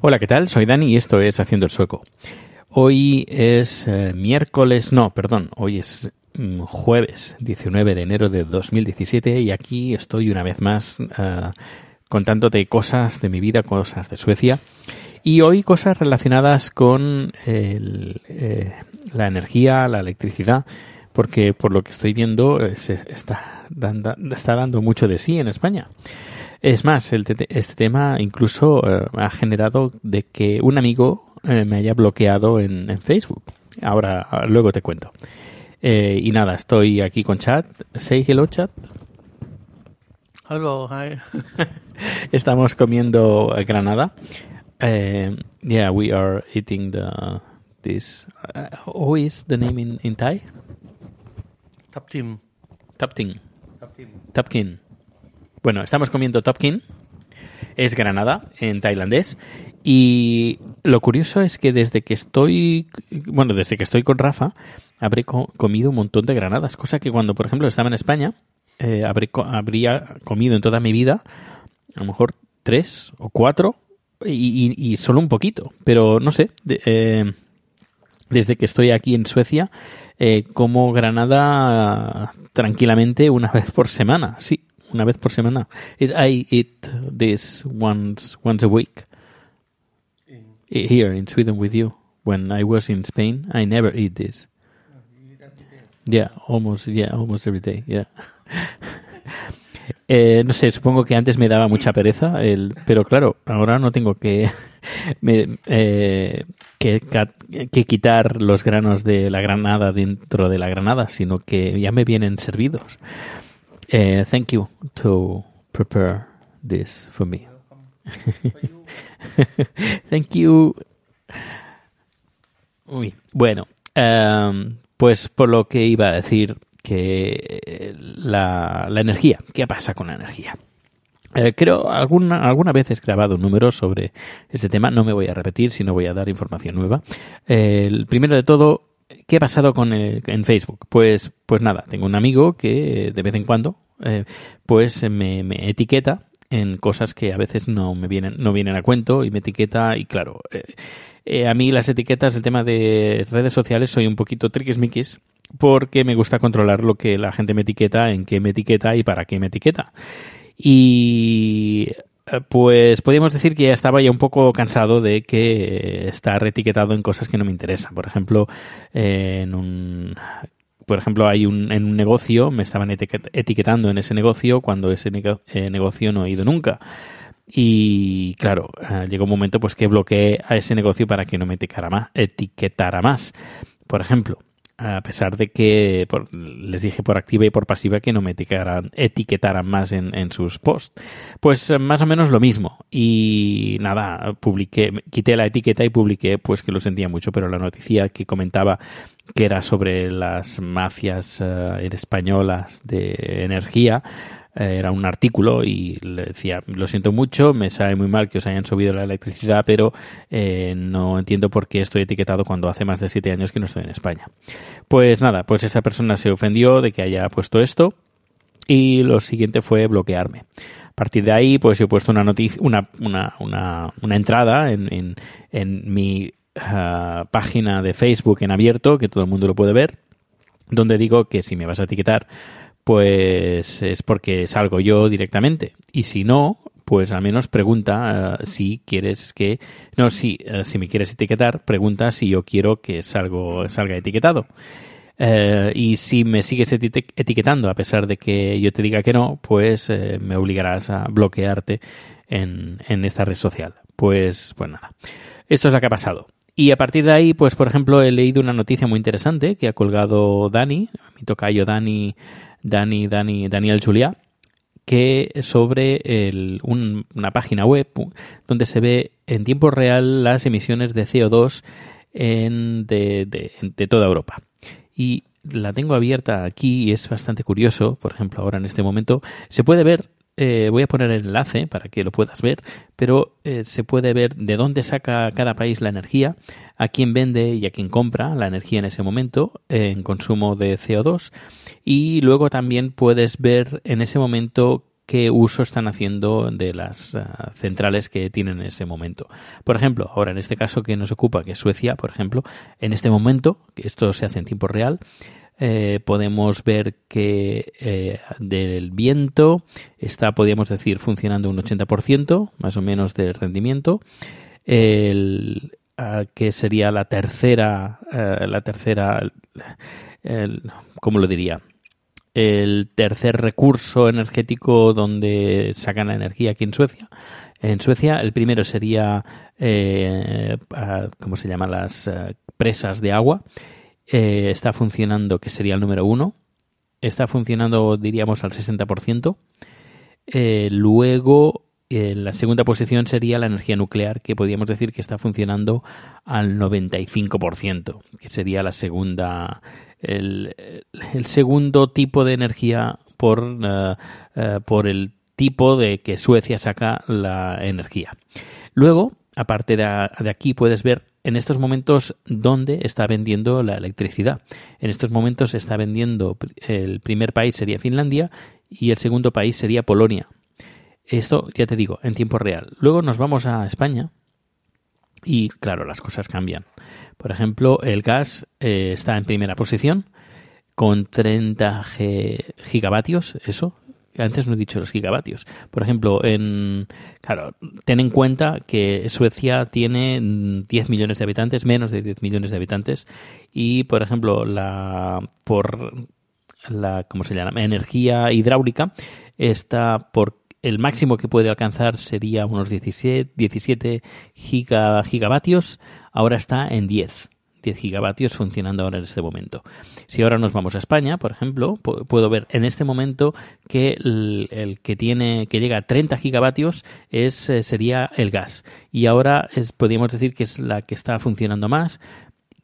Hola, ¿qué tal? Soy Dani y esto es Haciendo el Sueco. Hoy es eh, miércoles, no, perdón, hoy es mm, jueves 19 de enero de 2017 y aquí estoy una vez más eh, contándote cosas de mi vida, cosas de Suecia y hoy cosas relacionadas con el, eh, la energía, la electricidad, porque por lo que estoy viendo eh, se está, dando, está dando mucho de sí en España. Es más, el te- este tema incluso eh, ha generado de que un amigo me haya bloqueado en, en Facebook. Ahora, ah, luego te cuento. Y nada, estoy aquí con chat. Say hello, chat. Hello, hi. Estamos comiendo granada. Eh, yeah, we are eating the this. Uh, how is the name in, in Thai? Taptim. Taptim. Tapkin. Bueno, estamos comiendo Tapkin. Es granada en tailandés. Y lo curioso es que desde que estoy, bueno, desde que estoy con Rafa, habré co- comido un montón de granadas. Cosa que cuando, por ejemplo, estaba en España, eh, habré co- habría comido en toda mi vida a lo mejor tres o cuatro y, y- y solo un poquito. Pero no sé, de- eh, desde que estoy aquí en Suecia, eh, como granada tranquilamente una vez por semana. Sí, una vez por semana. I eat this once once a week. Eh, Here in Sweden with you. When I was in Spain, I never eat this. Yeah, almost, yeah, almost every day, yeah. Eh, no sé, supongo que antes me daba mucha pereza, el, pero claro, ahora no tengo que, me- eh, que, quitar los granos de la granada dentro de la granada, sino que ya me vienen servidos. Eh, thank you to prepare this for me. thank you. Bueno, em, pues por lo que iba a decir que eh, la, la energía, ¿qué pasa con la energía? Eh, creo alguna, alguna vez he grabado un número sobre este tema, no me voy a repetir, sino voy a dar información nueva. El primero de todo, ¿qué ha pasado con el- en Facebook? Pues, pues nada, tengo un amigo que eh, de vez en cuando pues me, etiqueta en cosas que a veces no me vienen, no vienen a cuento y me etiqueta y claro, a mí las etiquetas, el tema de redes sociales, soy un poquito triquismiquis porque me gusta controlar lo que la gente me etiqueta, en qué me etiqueta y para qué me etiqueta. Y eh, pues podríamos decir que ya estaba ya un poco cansado de que está reetiquetado en cosas que no me interesan. Por ejemplo, en un por ejemplo, hay un, en un negocio, me estaban etiquet- etiquetando en ese negocio cuando ese eh, negocio no he ido nunca. Y claro, eh, llegó un momento pues que bloqueé a ese negocio para que no me. Etiquetara más. Por ejemplo, a pesar de que por- les dije por activa y por pasiva que no me etiquetaran, etiquetaran más en, en sus posts. Pues eh, más o menos lo mismo. Y nada, publiqué, quité la etiqueta y publiqué pues que lo sentía mucho, pero la noticia que comentaba que era sobre las mafias eh, españolas de energía era un artículo y le decía, lo siento mucho, me sabe muy mal que os hayan subido la electricidad, pero eh, no entiendo por qué estoy etiquetado cuando hace más de siete años que no estoy en España. Pues nada, pues esa persona se ofendió de que haya puesto esto y lo siguiente fue bloquearme. partir de ahí, pues he puesto una noticia, una, una, una, una entrada en, en, en mi ah, página de Facebook en abierto, que todo el mundo lo puede ver, donde digo que si me vas a etiquetar, pues es porque salgo yo directamente. Y si no, pues al menos pregunta eh, si quieres que no si eh, si me quieres etiquetar pregunta si yo quiero que salgo salga etiquetado. Eh, y si me sigues eti- etiquetando a pesar de que yo te diga que no pues me obligarás a bloquearte en, en esta red social. Pues pues nada. Esto es lo que ha pasado. Y a partir de ahí, pues por ejemplo, he leído una noticia muy interesante que ha colgado Dani, mi tocayo Dani, Dani, Dani, Daniel Juliá, que sobre una página web donde se ve en tiempo real las emisiones de CO2 en, de toda Europa. Y la tengo abierta aquí y es bastante curioso. Por ejemplo, ahora en este momento se puede ver, eh, voy a poner el enlace para que lo puedas ver, pero eh, se puede ver de dónde saca cada país la energía, a quién vende y a quién compra la energía en ese momento eh, en consumo de CO2 y luego también puedes ver en ese momento qué uso están haciendo de las ah, centrales que tienen en ese momento. Por ejemplo, ahora en este caso que nos ocupa, que es Suecia, por ejemplo, en este momento, que esto se hace en tiempo real, eh, podemos ver que eh, del viento está, podríamos decir, funcionando un 80% más o menos de rendimiento. El, que sería la tercera, eh, la tercera, el- ¿cómo lo diría? el tercer recurso energético donde sacan la energía aquí en Suecia. En Suecia el primero sería, eh, ¿cómo se llaman? Las eh, presas de agua. Eh, está funcionando, que sería el número uno. Está funcionando, diríamos, al 60%. Eh, luego, en la segunda posición sería la energía nuclear, que podríamos decir que está funcionando al 95%, que sería la segunda, el, segundo tipo de energía por, eh, eh, por el tipo de que Suecia saca la energía. Luego, aparte de, de aquí, puedes ver en estos momentos dónde está vendiendo la electricidad. En estos momentos está vendiendo, el primer país sería Finlandia y el segundo país sería Polonia. Esto, ya te digo, en tiempo real. Luego nos vamos a España y, claro, las cosas cambian. Por ejemplo, el gas eh, está en primera posición con 30 ge- gigavatios, eso. Antes no he dicho los gigavatios. Por ejemplo, en claro, ten en cuenta que Suecia tiene mm, 10 millones de habitantes, menos de 10 millones de habitantes, y por ejemplo, la por la ¿cómo se llama? energía hidráulica está por el máximo que puede alcanzar sería unos 17, 17 giga- gigavatios, ahora está en 10. 10 gigavatios funcionando ahora en este momento. Si ahora nos vamos a España, por ejemplo, pu- puedo ver en este momento que el, que tiene que llega a 30 gigavatios es eh, sería el gas y ahora podríamos decir que es la que está funcionando más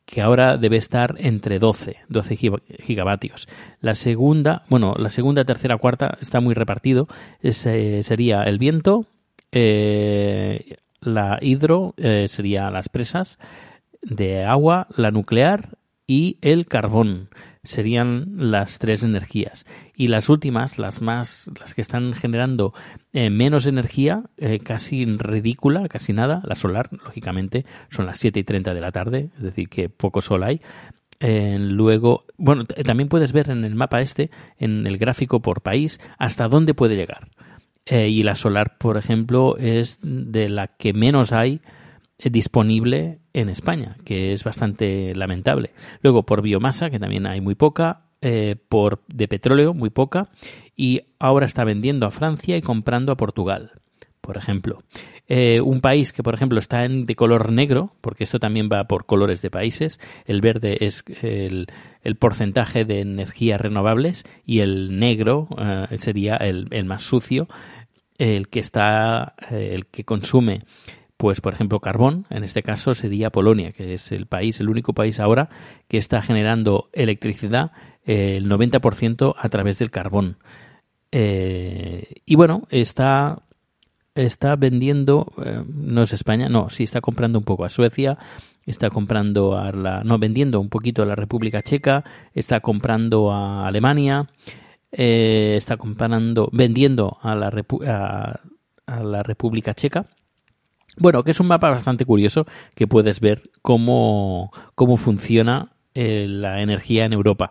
que ahora debe estar entre 12, 12 giga- gigavatios. La segunda, bueno, la segunda, tercera, cuarta está muy repartido. Eh, sería el viento, eh, la hidro, sería las presas de agua, la nuclear y el carbón. Serían las tres energías. Y las últimas, las más, las que están generando eh, menos energía, eh, casi ridícula, casi nada, la solar, lógicamente, son las 7 y 30 de la tarde, es decir, que poco sol hay. Eh, luego, bueno, también puedes ver en el mapa este, en el gráfico por país, hasta dónde puede llegar. Y la solar, por ejemplo, es de la que menos hay disponible en España, que es bastante lamentable. Luego, por biomasa, que también hay muy poca, eh, por de petróleo, muy poca, y ahora está vendiendo a Francia y comprando a Portugal, por ejemplo. Eh, un país que, por ejemplo, está de color negro, porque esto también va por colores de países. El verde es el, el porcentaje de energías renovables y el negro eh, sería el, el más sucio, el que está, el que consume pues por ejemplo carbón, en este caso sería Polonia, que es el país, el único país ahora que está generando electricidad eh, el 90% a través del carbón. Eh, y bueno, está está vendiendo, eh, no es España, no, sí está comprando un poco a Suecia, está comprando a la, no, vendiendo un poquito a la República Checa, está comprando a Alemania, eh, está comparando, vendiendo a la, a, la República Checa. Bueno, que es un mapa bastante curioso que puedes ver cómo, cómo funciona eh, la energía en Europa.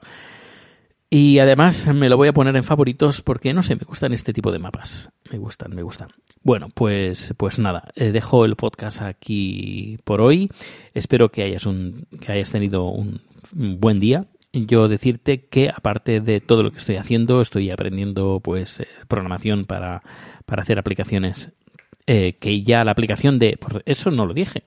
Y además me lo voy a poner en favoritos porque no sé, me gustan este tipo de mapas. Me gustan, me gustan. Bueno, pues, pues nada, eh, dejo el podcast aquí por hoy. Espero que hayas, un, que hayas tenido un buen día. Yo decirte que aparte de todo lo que estoy haciendo, estoy aprendiendo pues eh, programación para, para hacer aplicaciones. Eh, que ya la aplicación de... eso no lo dije.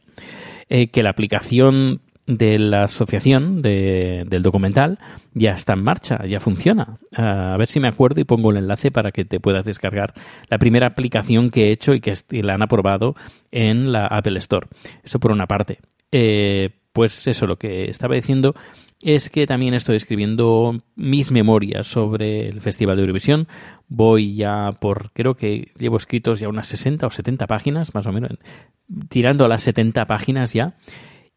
que la aplicación de la asociación del documental ya está en marcha, ya funciona. a ver si me acuerdo y pongo el enlace para que te puedas descargar la primera aplicación que he hecho y que la han aprobado en la Apple Store. Eso por una parte. Eh, pues eso, lo que estaba diciendo es que también estoy escribiendo mis memorias sobre el Festival de Eurovisión. Voy ya por, creo que llevo escritos ya unas 60 o 70 páginas, más o menos, tirando a las 70 páginas ya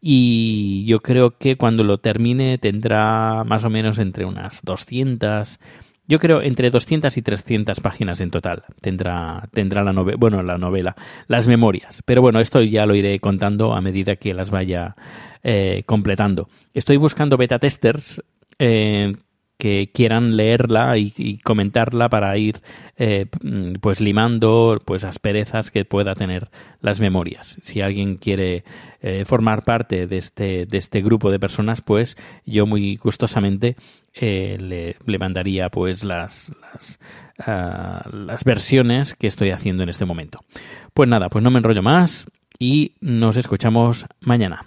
y yo creo que cuando lo termine tendrá más o menos entre unas 200, yo creo entre 200 y 300 páginas en total tendrá, tendrá la novela, bueno, la novela, las memorias. Pero bueno, esto ya lo iré contando a medida que las vaya eh, completando. Estoy buscando beta testers eh, que quieran leerla y, comentarla para ir eh, pues limando pues asperezas que pueda tener las memorias. Si alguien quiere formar parte de este, de este grupo de personas, pues yo muy gustosamente le, le, mandaría pues las, las, ah, las versiones que estoy haciendo en este momento. Pues nada, pues no me enrollo más y nos escuchamos mañana.